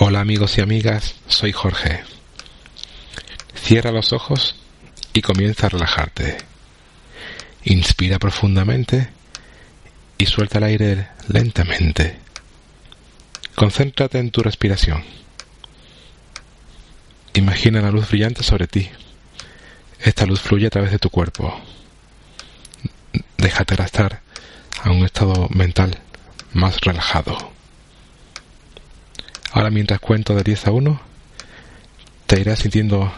Hola amigos y amigas, soy Jorge. Cierra los ojos y comienza a relajarte. Inspira profundamente y suelta el aire lentamente. Concéntrate en tu respiración. Imagina la luz brillante sobre ti. Esta luz fluye a través de tu cuerpo. Déjate arrastrar a un estado mental más relajado. Ahora mientras cuento de 10 a 1, te irás sintiendo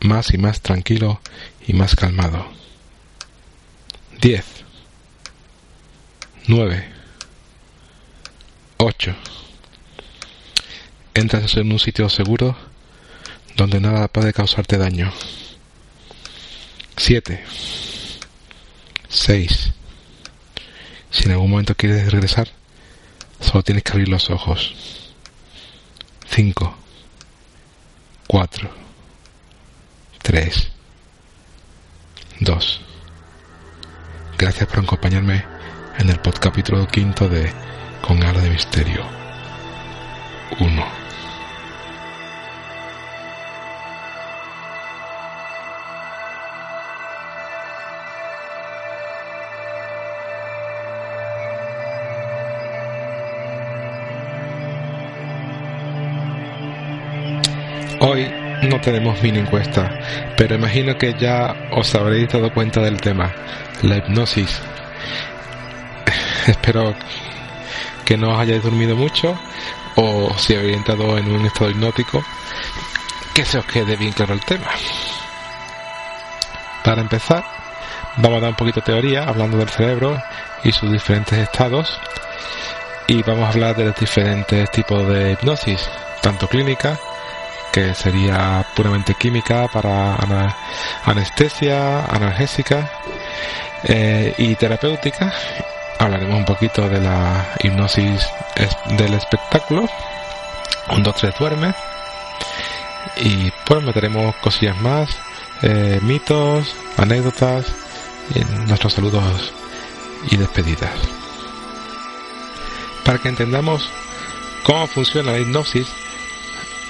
más y más tranquilo y más calmado. 10, 9, 8. Entras en un sitio seguro donde nada puede causarte daño. 7, 6. Si en algún momento quieres regresar, solo tienes que abrir los ojos. 5, 4, 3, 2. Gracias por acompañarme en el podcapítulo quinto de Con Ala de Misterio 1. Tenemos mini encuesta, pero imagino que ya os habréis dado cuenta del tema, la hipnosis. Espero que no os hayáis dormido mucho o si habéis entrado en un estado hipnótico, que se os quede bien claro el tema. Para empezar, vamos a dar un poquito de teoría hablando del cerebro y sus diferentes estados y vamos a hablar de los diferentes tipos de hipnosis, tanto clínica que sería puramente química para anestesia, analgésica eh, y terapéutica. Hablaremos un poquito de la hipnosis del espectáculo, un 2, 3 duerme. Y pues meteremos cosillas más, eh, mitos, anécdotas, y nuestros saludos y despedidas. Para que entendamos cómo funciona la hipnosis,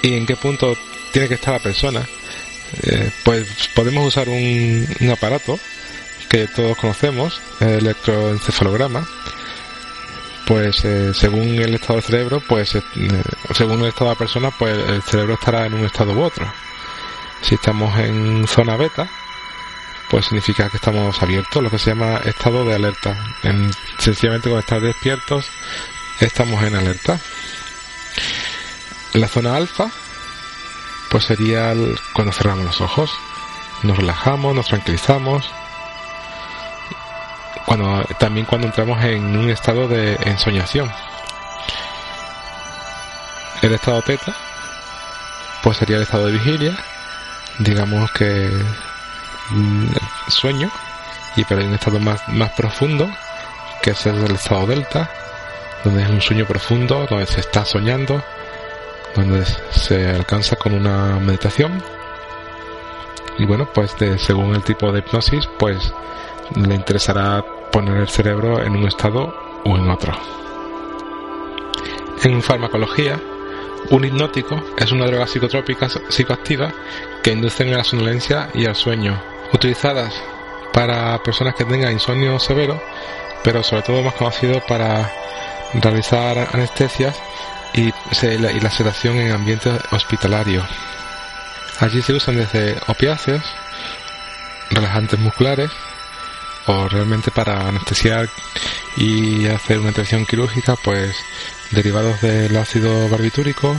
y en qué punto tiene que estar la persona, eh, pues podemos usar un, aparato que todos conocemos, el electroencefalograma, pues eh, según el estado del cerebro, pues eh, según el estado de la persona, pues el cerebro estará en un estado u otro. Si estamos en zona beta, pues significa que estamos abiertos, lo que se llama estado de alerta. En, sencillamente con estar despiertos, estamos en alerta. La zona alfa, pues sería cuando cerramos los ojos. Nos relajamos, nos tranquilizamos. También cuando entramos en un estado de ensoñación. El estado teta, pues sería el estado de vigilia. Digamos que mm, sueño. Y pero hay un estado más, más profundo, que es el estado delta, donde es un sueño profundo, donde se está soñando, donde se alcanza con una meditación. Y bueno pues según el tipo de hipnosis pues le interesará poner el cerebro en un estado o en otro. En farmacología un hipnótico es una droga psicotrópica psicoactiva que inducen a la somnolencia y al sueño utilizadas para personas que tengan insomnio severo pero sobre todo más conocido para realizar anestesias y, la, sedación en ambiente hospitalario. Allí se usan desde opiáceos, relajantes musculares o realmente para anestesiar y hacer una intervención quirúrgica, pues derivados del ácido barbitúrico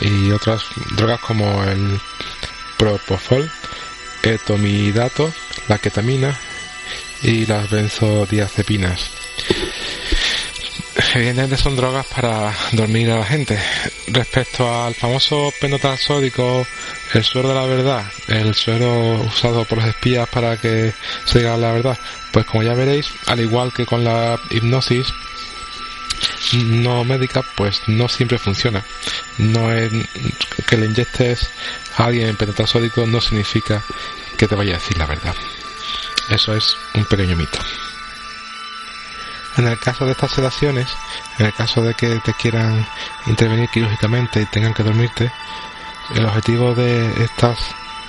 y otras drogas como el propofol, etomidato, la ketamina y las benzodiazepinas. Evidentemente son drogas para dormir a la gente. Respecto al famoso penotal sódico, el suero de la verdad, el suero usado por los espías para que se diga la verdad, pues como ya veréis, al igual que con la hipnosis, no médica, pues no siempre funciona. No es que le inyectes a alguien en pentotal sódico no significa que te vaya a decir la verdad. Eso es un pequeño mito. En el caso de estas sedaciones, en el caso de que te quieran intervenir quirúrgicamente y tengan que dormirte, el objetivo de estas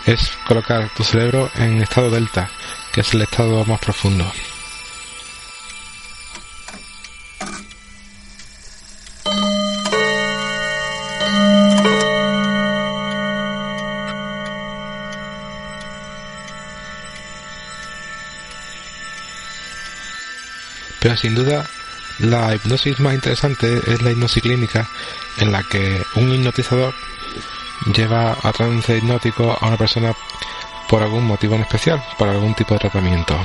es colocar tu cerebro en estado delta, que es el estado más profundo. Sin duda la hipnosis más interesante es la hipnosis clínica en la que un hipnotizador lleva a trance hipnótico a una persona por algún motivo en especial, por algún tipo de tratamiento.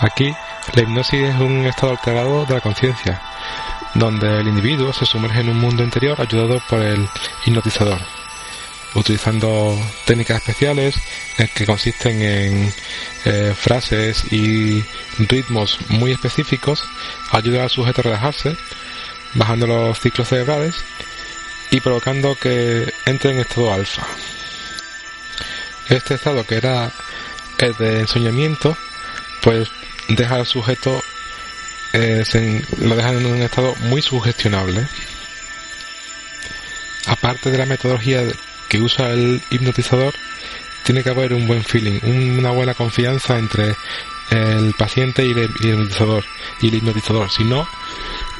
Aquí la hipnosis es un estado alterado de la conciencia, donde el individuo se sumerge en un mundo interior ayudado por el hipnotizador utilizando técnicas especiales eh, que consisten en eh, frases y ritmos muy específicos, ayuda al sujeto a relajarse, bajando los ciclos cerebrales y provocando que entre en estado alfa. Este estado que era el de ensoñamiento, pues deja al sujeto, eh, lo deja en un estado muy sugestionable. Aparte de la metodología que usa el hipnotizador, tiene que haber un buen feeling, una buena confianza entre el paciente y el, hipnotizador. Y el hipnotizador, si no,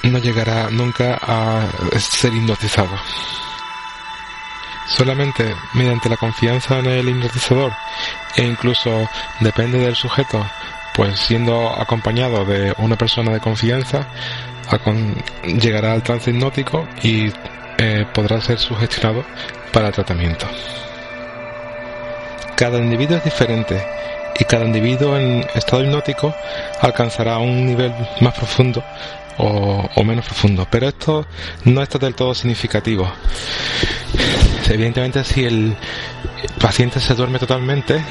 no llegará nunca a ser hipnotizado. Solamente mediante la confianza en el hipnotizador e incluso depende del sujeto, pues siendo acompañado de una persona de confianza, llegará al trance hipnótico y eh, podrá ser sugestionado para tratamiento. Cada individuo es diferente y cada individuo en estado hipnótico alcanzará un nivel más profundo o, menos profundo, pero esto no está del todo significativo. Evidentemente, si el paciente se duerme totalmente,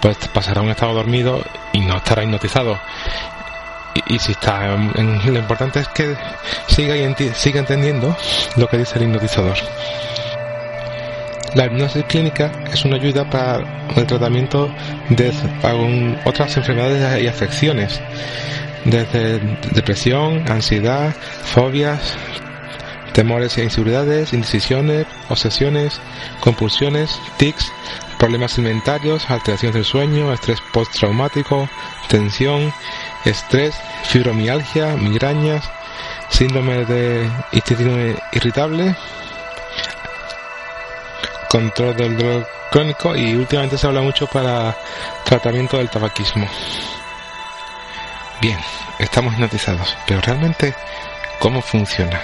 pues pasará un estado dormido y no estará hipnotizado. Y, si está, en, lo importante es que siga, y siga entendiendo lo que dice el hipnotizador. La hipnosis clínica es una ayuda para el tratamiento de otras enfermedades y afecciones, desde depresión, ansiedad, fobias, temores e inseguridades, indecisiones, obsesiones, compulsiones, tics, problemas alimentarios, alteraciones del sueño, estrés postraumático, tensión, estrés, fibromialgia, migrañas, síndrome de intestino irritable, control del dolor crónico y últimamente se habla mucho para tratamiento del tabaquismo. Bien, estamos hipnotizados, pero realmente, ¿cómo funciona?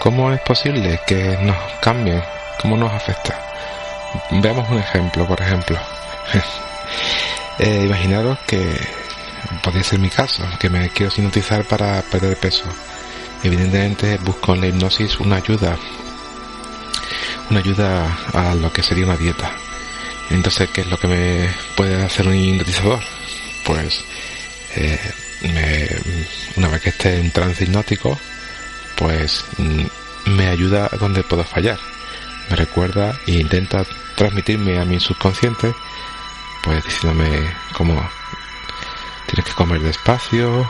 ¿Cómo es posible que nos cambien? ¿Cómo nos afecta? Veamos un ejemplo, por ejemplo. eh, imaginaros que podría ser mi caso, que me quiero hipnotizar para perder peso. Evidentemente busco en la hipnosis una ayuda una ayuda a lo que sería una dieta. Entonces, ¿qué es lo que me puede hacer un hipnotizador? Pues eh, una vez que esté en trance hipnótico, pues mm, me ayuda donde puedo fallar. Me recuerda e intenta transmitirme a mi subconsciente, pues diciéndome como tienes que comer despacio,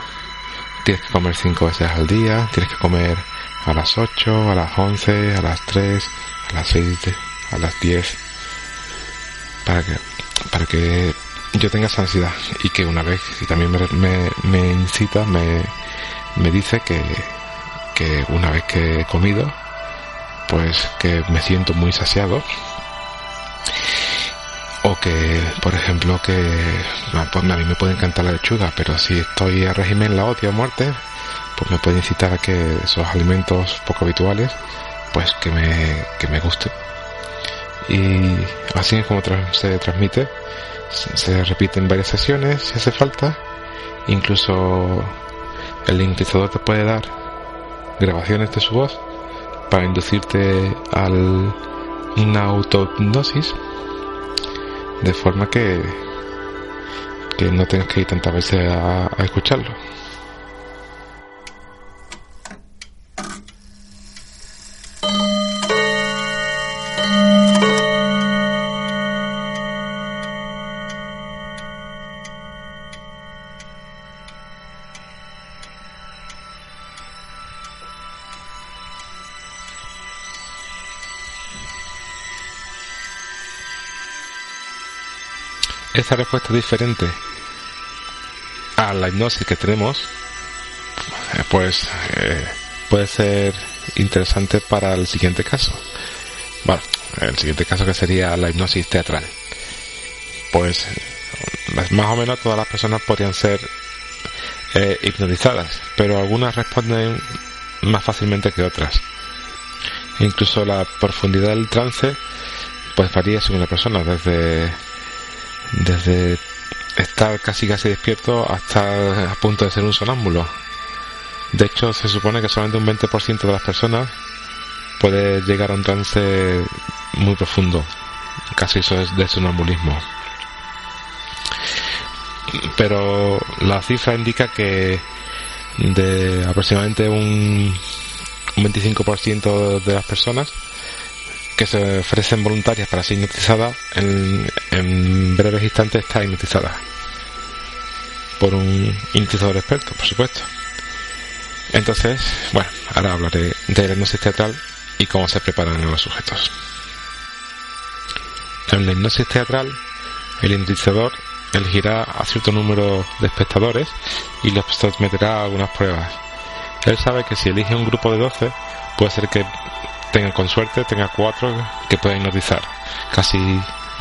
tienes que comer cinco veces al día, tienes que comer a las 8, a las 11, a las 3, a las 6, a las 10, para que, para que yo tenga esa ansiedad y que una vez, y también me, incita, me, me dice que, que una vez que he comido, pues que me siento muy saciado. O que por ejemplo que pues a mí me puede encantar la lechuga pero si estoy a régimen la odio a muerte pues me puede incitar a que esos alimentos poco habituales pues que me, que me guste. y así es como se transmite. Se repiten varias sesiones si hace falta. Incluso el hipnotizador te puede dar grabaciones de su voz para inducirte al una autohipnosis de forma que que no tengas que ir tantas veces a escucharlo. Esta respuesta diferente a la hipnosis que tenemos, eh, pues eh, puede ser interesante para el siguiente caso. Bueno, el siguiente caso que sería la hipnosis teatral. Pues más o menos todas las personas podrían ser eh, hipnotizadas, pero algunas responden más fácilmente que otras. Incluso la profundidad del trance pues varía según la persona, desde desde estar casi casi despierto hasta a punto de ser un sonámbulo. De hecho, se supone que solamente un 20% de las personas puede llegar a un trance muy profundo. Casi eso es de sonambulismo. Pero la cifra indica que de aproximadamente un, un 25% de las personas que se ofrecen voluntarias para ser hipnotizadas, en, breves instantes está hipnotizada. Por un hipnotizador experto, por supuesto. Entonces, bueno, ahora hablaré de la hipnosis teatral y cómo se preparan los sujetos. En la hipnosis teatral, el hipnotizador elegirá a cierto número de espectadores y los someterá a algunas pruebas. Él sabe que si elige un grupo de 12, puede ser que tenga con suerte, tenga cuatro que pueden hipnotizar. Casi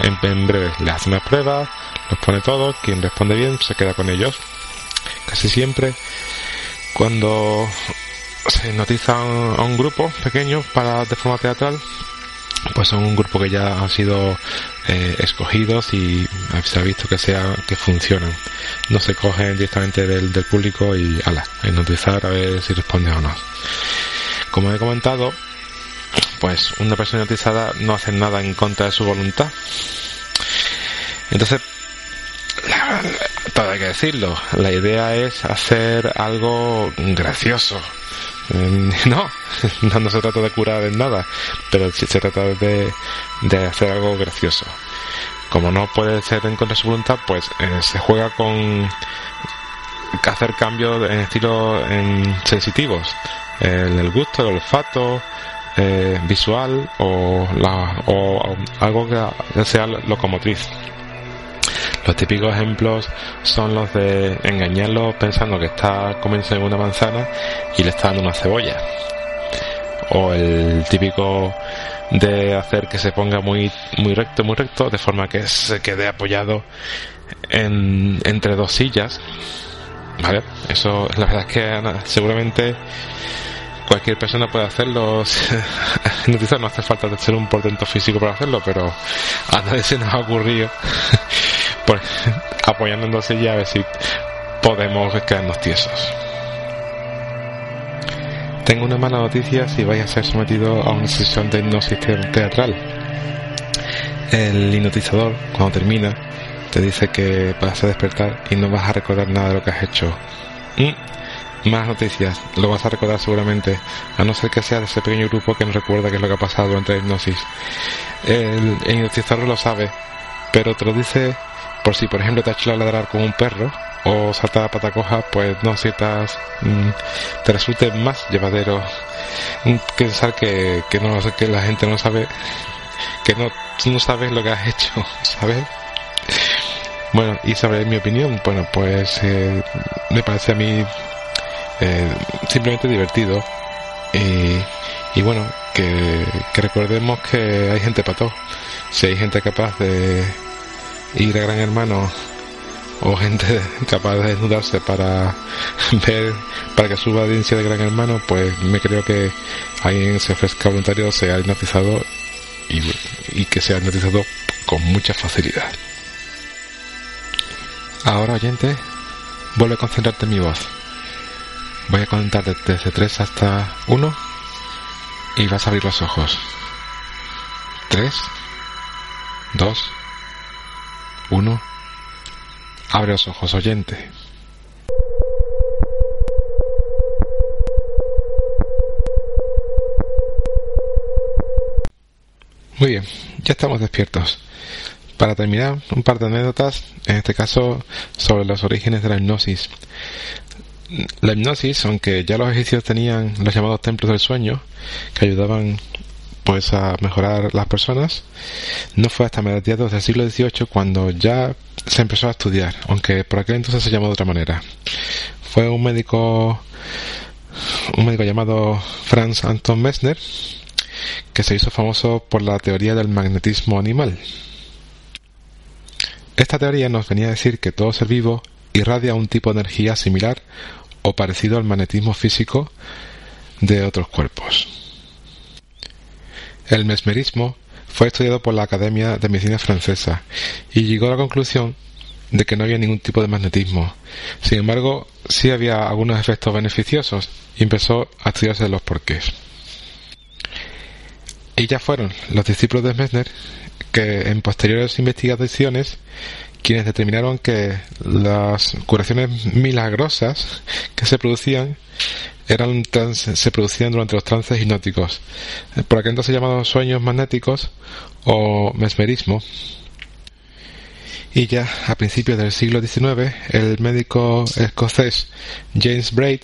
en, breve le hace unas pruebas, los pone todos, quien responde bien se queda con ellos. Casi siempre cuando se hipnotiza a un grupo pequeño para de forma teatral, pues son un grupo que ya han sido eh, escogidos y se ha visto que sea que funcionan. No se cogen directamente del, del público y ala, hipnotizar a ver si responde o no. Como he comentado, pues una persona hipnotizada no hace nada en contra de su voluntad. Entonces, todo hay que decirlo, la idea es hacer algo gracioso. No, no, se trata de curar en nada, pero sí se trata de, de hacer algo gracioso. Como no puede ser en contra de su voluntad, pues eh, se juega con hacer cambios en estilos sensitivos, en el gusto, el olfato, eh, visual o, la, o algo que sea locomotriz. Los típicos ejemplos son los de engañarlo pensando que está comiendo una manzana y le está dando una cebolla. O el típico de hacer que se ponga muy, muy recto, muy recto, de forma que se quede apoyado en, entre dos sillas. ¿Vale? Eso, la verdad es que seguramente cualquier persona puede hacerlo. no hace falta ser un portento físico para hacerlo, pero a nadie se nos ha ocurrido pues, apoyándonos ya a ver si podemos quedarnos tiesos. Tengo una mala noticia si vais a ser sometido a una sesión de hipnosis teatral. El hipnotizador, cuando termina, te dice que vas a despertar y no vas a recordar nada de lo que has hecho. Mm, más noticias, lo vas a recordar seguramente, a no ser que sea de ese pequeño grupo que no recuerda qué es lo que ha pasado durante la hipnosis. El, el hipnotizador lo sabe, pero te lo dice por si, por ejemplo, te ha hecho ladrar con un perro o saltar a pata coja, pues no sientas, mm, te resulte más llevadero pensar que, que, no, que la gente no sabe, que no, no sabes lo que has hecho, ¿sabes? Bueno, y sobre mi opinión, bueno, pues eh, me parece a mí eh, simplemente divertido. y bueno, que, recordemos que hay gente para todo. Si hay gente capaz de ir a Gran Hermano o gente capaz de desnudarse para ver, para que suba audiencia de Gran Hermano, pues me creo que alguien se ofrezca voluntario, sea hipnotizado y, que sea hipnotizado con mucha facilidad. Ahora, oyente, vuelve a concentrarte en mi voz. Voy a contar desde 3 hasta 1 y vas a abrir los ojos. 3, 2, 1. Abre los ojos, oyente. Muy bien, ya estamos despiertos. Para terminar, un par de anécdotas, en este caso sobre los orígenes de la hipnosis. La hipnosis, aunque ya los egipcios tenían los llamados templos del sueño, que ayudaban pues a mejorar las personas, no fue hasta mediados del siglo XVIII cuando ya se empezó a estudiar, aunque por aquel entonces se llamó de otra manera. Fue un médico un médico llamado Franz Anton Messner que se hizo famoso por la teoría del magnetismo animal. Esta teoría nos venía a decir que todo ser vivo irradia un tipo de energía similar o parecido al magnetismo físico de otros cuerpos. El mesmerismo fue estudiado por la Academia de Medicina Francesa y llegó a la conclusión de que no había ningún tipo de magnetismo. Sin embargo, sí había algunos efectos beneficiosos y empezó a estudiarse los porqués. Y ya fueron los discípulos de Messner que en posteriores investigaciones quienes determinaron que las curaciones milagrosas que se producían eran se producían durante los trances hipnóticos, por aquel entonces llamados sueños magnéticos o mesmerismo. Y ya a principios del siglo XIX, el médico escocés James Braid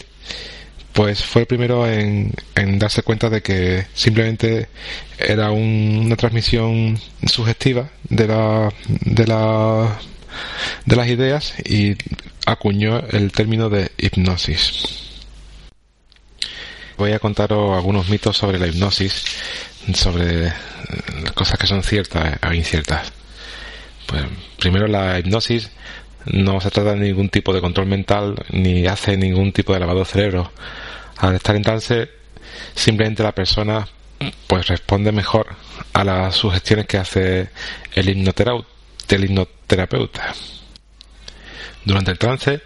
pues fue el primero en, darse cuenta de que simplemente era una transmisión sugestiva de la, de la de las ideas y acuñó el término de hipnosis. Voy a contaros algunos mitos sobre la hipnosis, sobre cosas que son ciertas e inciertas. Pues, primero, la hipnosis no se trata de ningún tipo de control mental ni hace ningún tipo de lavado cerebro al estar en trance, simplemente la persona pues responde mejor a las sugestiones que hace el hipnoterapeuta. Durante el trance,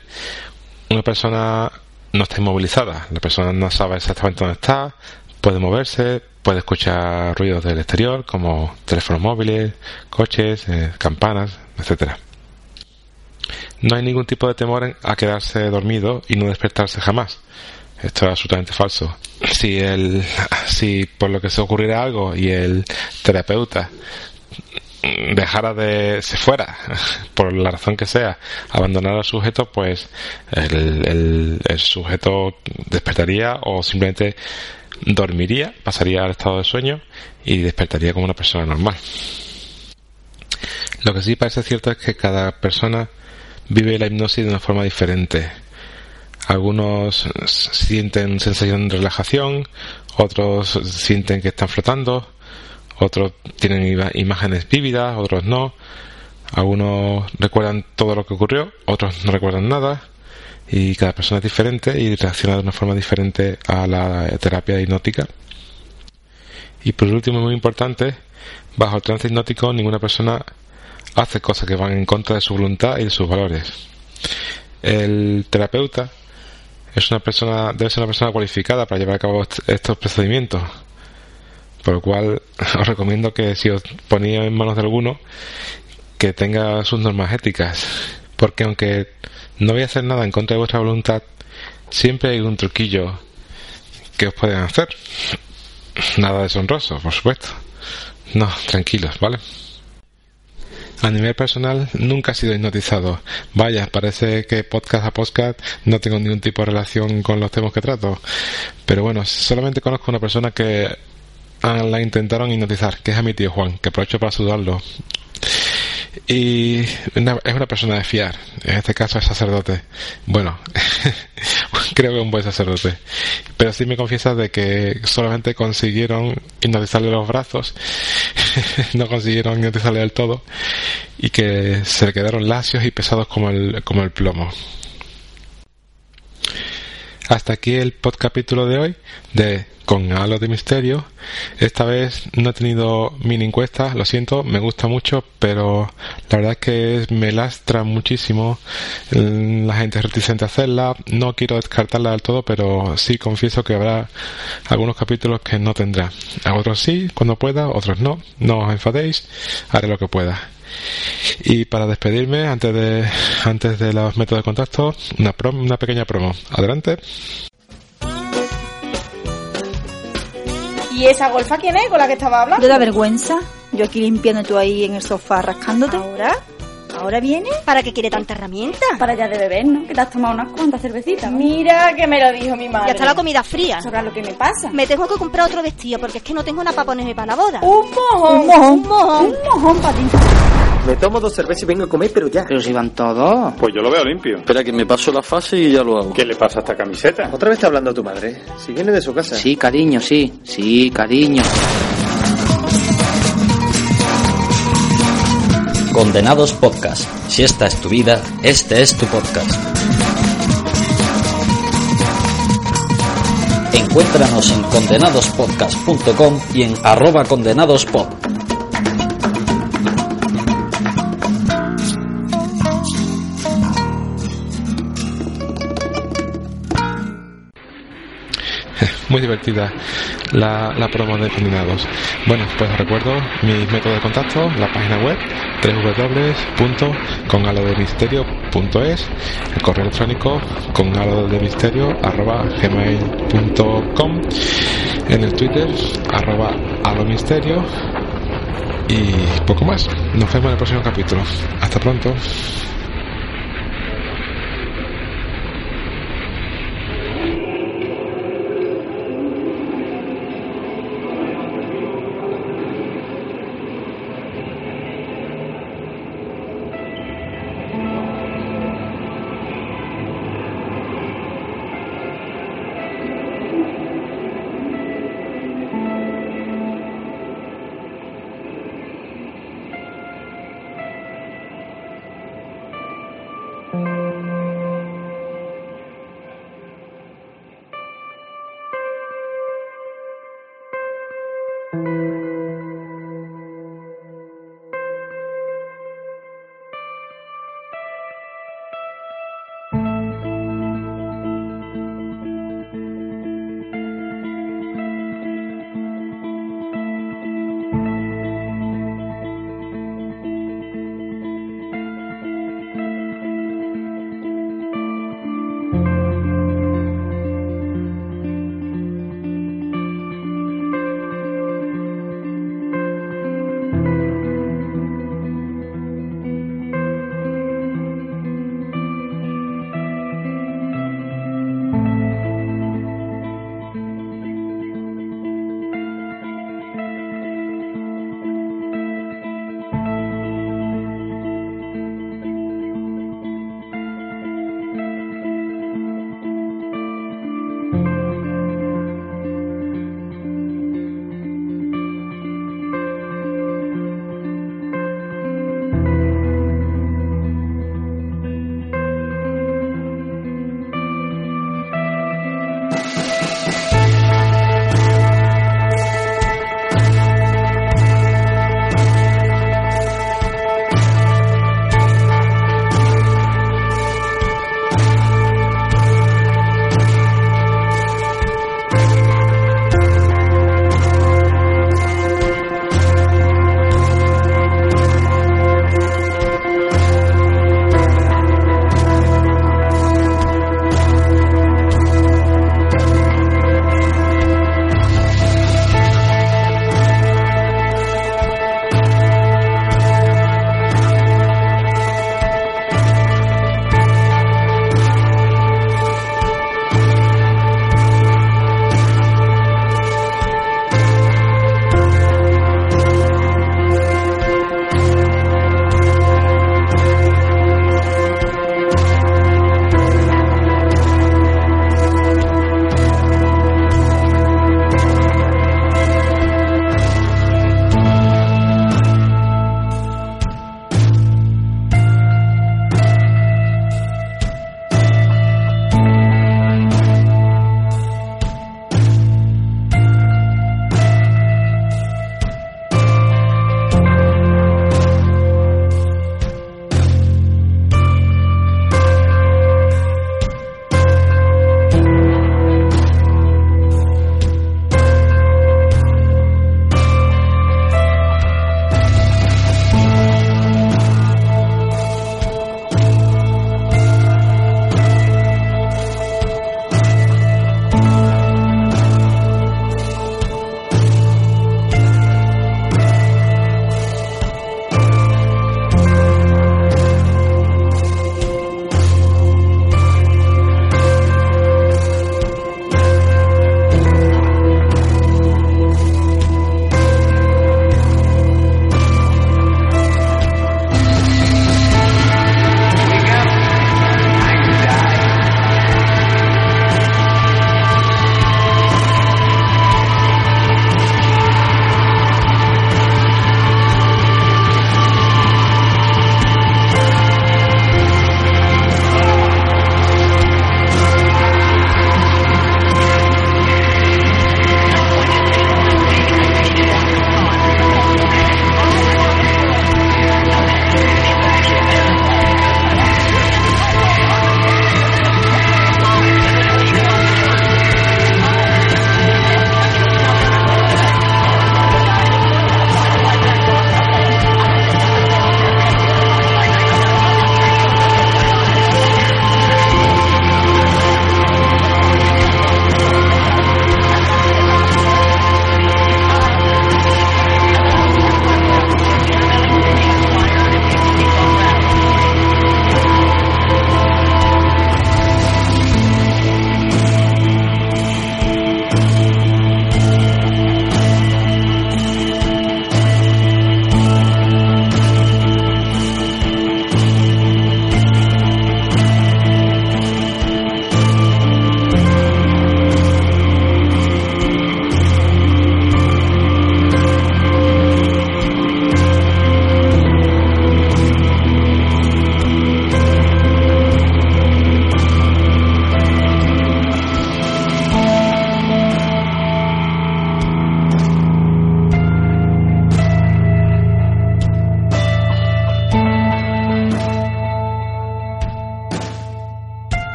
una persona no está inmovilizada, la persona no sabe exactamente dónde está, puede moverse, puede escuchar ruidos del exterior como teléfonos móviles, coches, eh, campanas, etcétera. No hay ningún tipo de temor a quedarse dormido y no despertarse jamás. Esto es absolutamente falso. Si el, si por lo que se ocurriera algo y el terapeuta dejara de se fuera por la razón que sea abandonar al sujeto pues el, el, sujeto despertaría o simplemente dormiría pasaría al estado de sueño y despertaría como una persona normal lo que sí parece cierto es que cada persona vive la hipnosis de una forma diferente algunos sienten sensación de relajación, otros sienten que están flotando, otros tienen imágenes vívidas, otros no. Algunos recuerdan todo lo que ocurrió, otros no recuerdan nada. Y cada persona es diferente y reacciona de una forma diferente a la terapia hipnótica. Y por último, muy importante, bajo el trance hipnótico ninguna persona hace cosas que van en contra de su voluntad y de sus valores. El terapeuta es una persona, debe ser una persona cualificada para llevar a cabo estos procedimientos. Por lo cual os recomiendo que si os ponía en manos de alguno, que tenga sus normas éticas. Porque aunque no voy a hacer nada en contra de vuestra voluntad, siempre hay un truquillo que os pueden hacer. Nada deshonroso, por supuesto. No, tranquilos, ¿vale? A nivel personal, nunca he sido hipnotizado. Vaya, parece que podcast a podcast no tengo ningún tipo de relación con los temas que trato. Pero bueno, solamente conozco una persona que la intentaron hipnotizar, que es a mi tío Juan, que aprovecho para saludarlo. Y es una persona de fiar. En este caso es sacerdote. Bueno, creo que un buen sacerdote. Pero sí me confiesa de que solamente consiguieron hipnotizarle los brazos. no consiguieron hipnotizarle del todo. Y que se le quedaron lacios y pesados como el, como el plomo. Hasta aquí el podcapítulo de hoy de Con Halo de Misterio. Esta vez no he tenido mini encuesta, lo siento, me gusta mucho, pero la verdad es que me lastra muchísimo la gente reticente a hacerla. No quiero descartarla del todo, pero sí confieso que habrá algunos capítulos que no tendrá. A otros sí, cuando pueda, otros no. No os enfadéis, haré lo que pueda. Y para despedirme, antes de, antes de los métodos de contacto, una, una pequeña promo. Adelante. ¿Y esa golfa quién es con la que estaba hablando? ¿De la vergüenza? Yo aquí limpiando tú ahí en el sofá rascándote. ¿Ahora? ¿Ahora viene? ¿Para qué quiere tanta herramienta? Para ya de beber, ¿no? Que te has tomado unas cuantas cervecitas. Mira que me lo dijo mi madre. Ya está la comida fría. Sabrás lo que me pasa. Me tengo que comprar otro vestido porque es que no tengo nada para ponerme para la boda. Un mojón. Un mojón. Un mojón. Un mojón para ti. Me tomo dos cervezas y vengo a comer, pero ya. Pero si van todos. Pues yo lo veo limpio. Espera que me paso la fase y ya lo hago. ¿Qué le pasa a esta camiseta? Otra vez está hablando tu madre. Si viene de su casa. Sí, cariño, sí. Sí, cariño. Condenados Podcast. Si esta es tu vida, este es tu podcast. Encuéntranos en condenadospodcast.com y en arroba condenadospod. muy divertida la, la promo de Condenados. Bueno, pues recuerdo mis métodos de contacto, la página web www.congalodemisterio.es, el correo electrónico congalodemisterio.gmail.com, en el Twitter arroba alomisterio y poco más. Nos vemos en el próximo capítulo. Hasta pronto.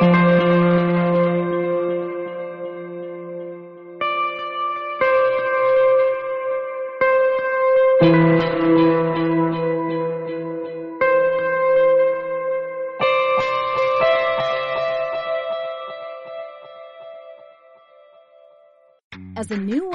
Thank you.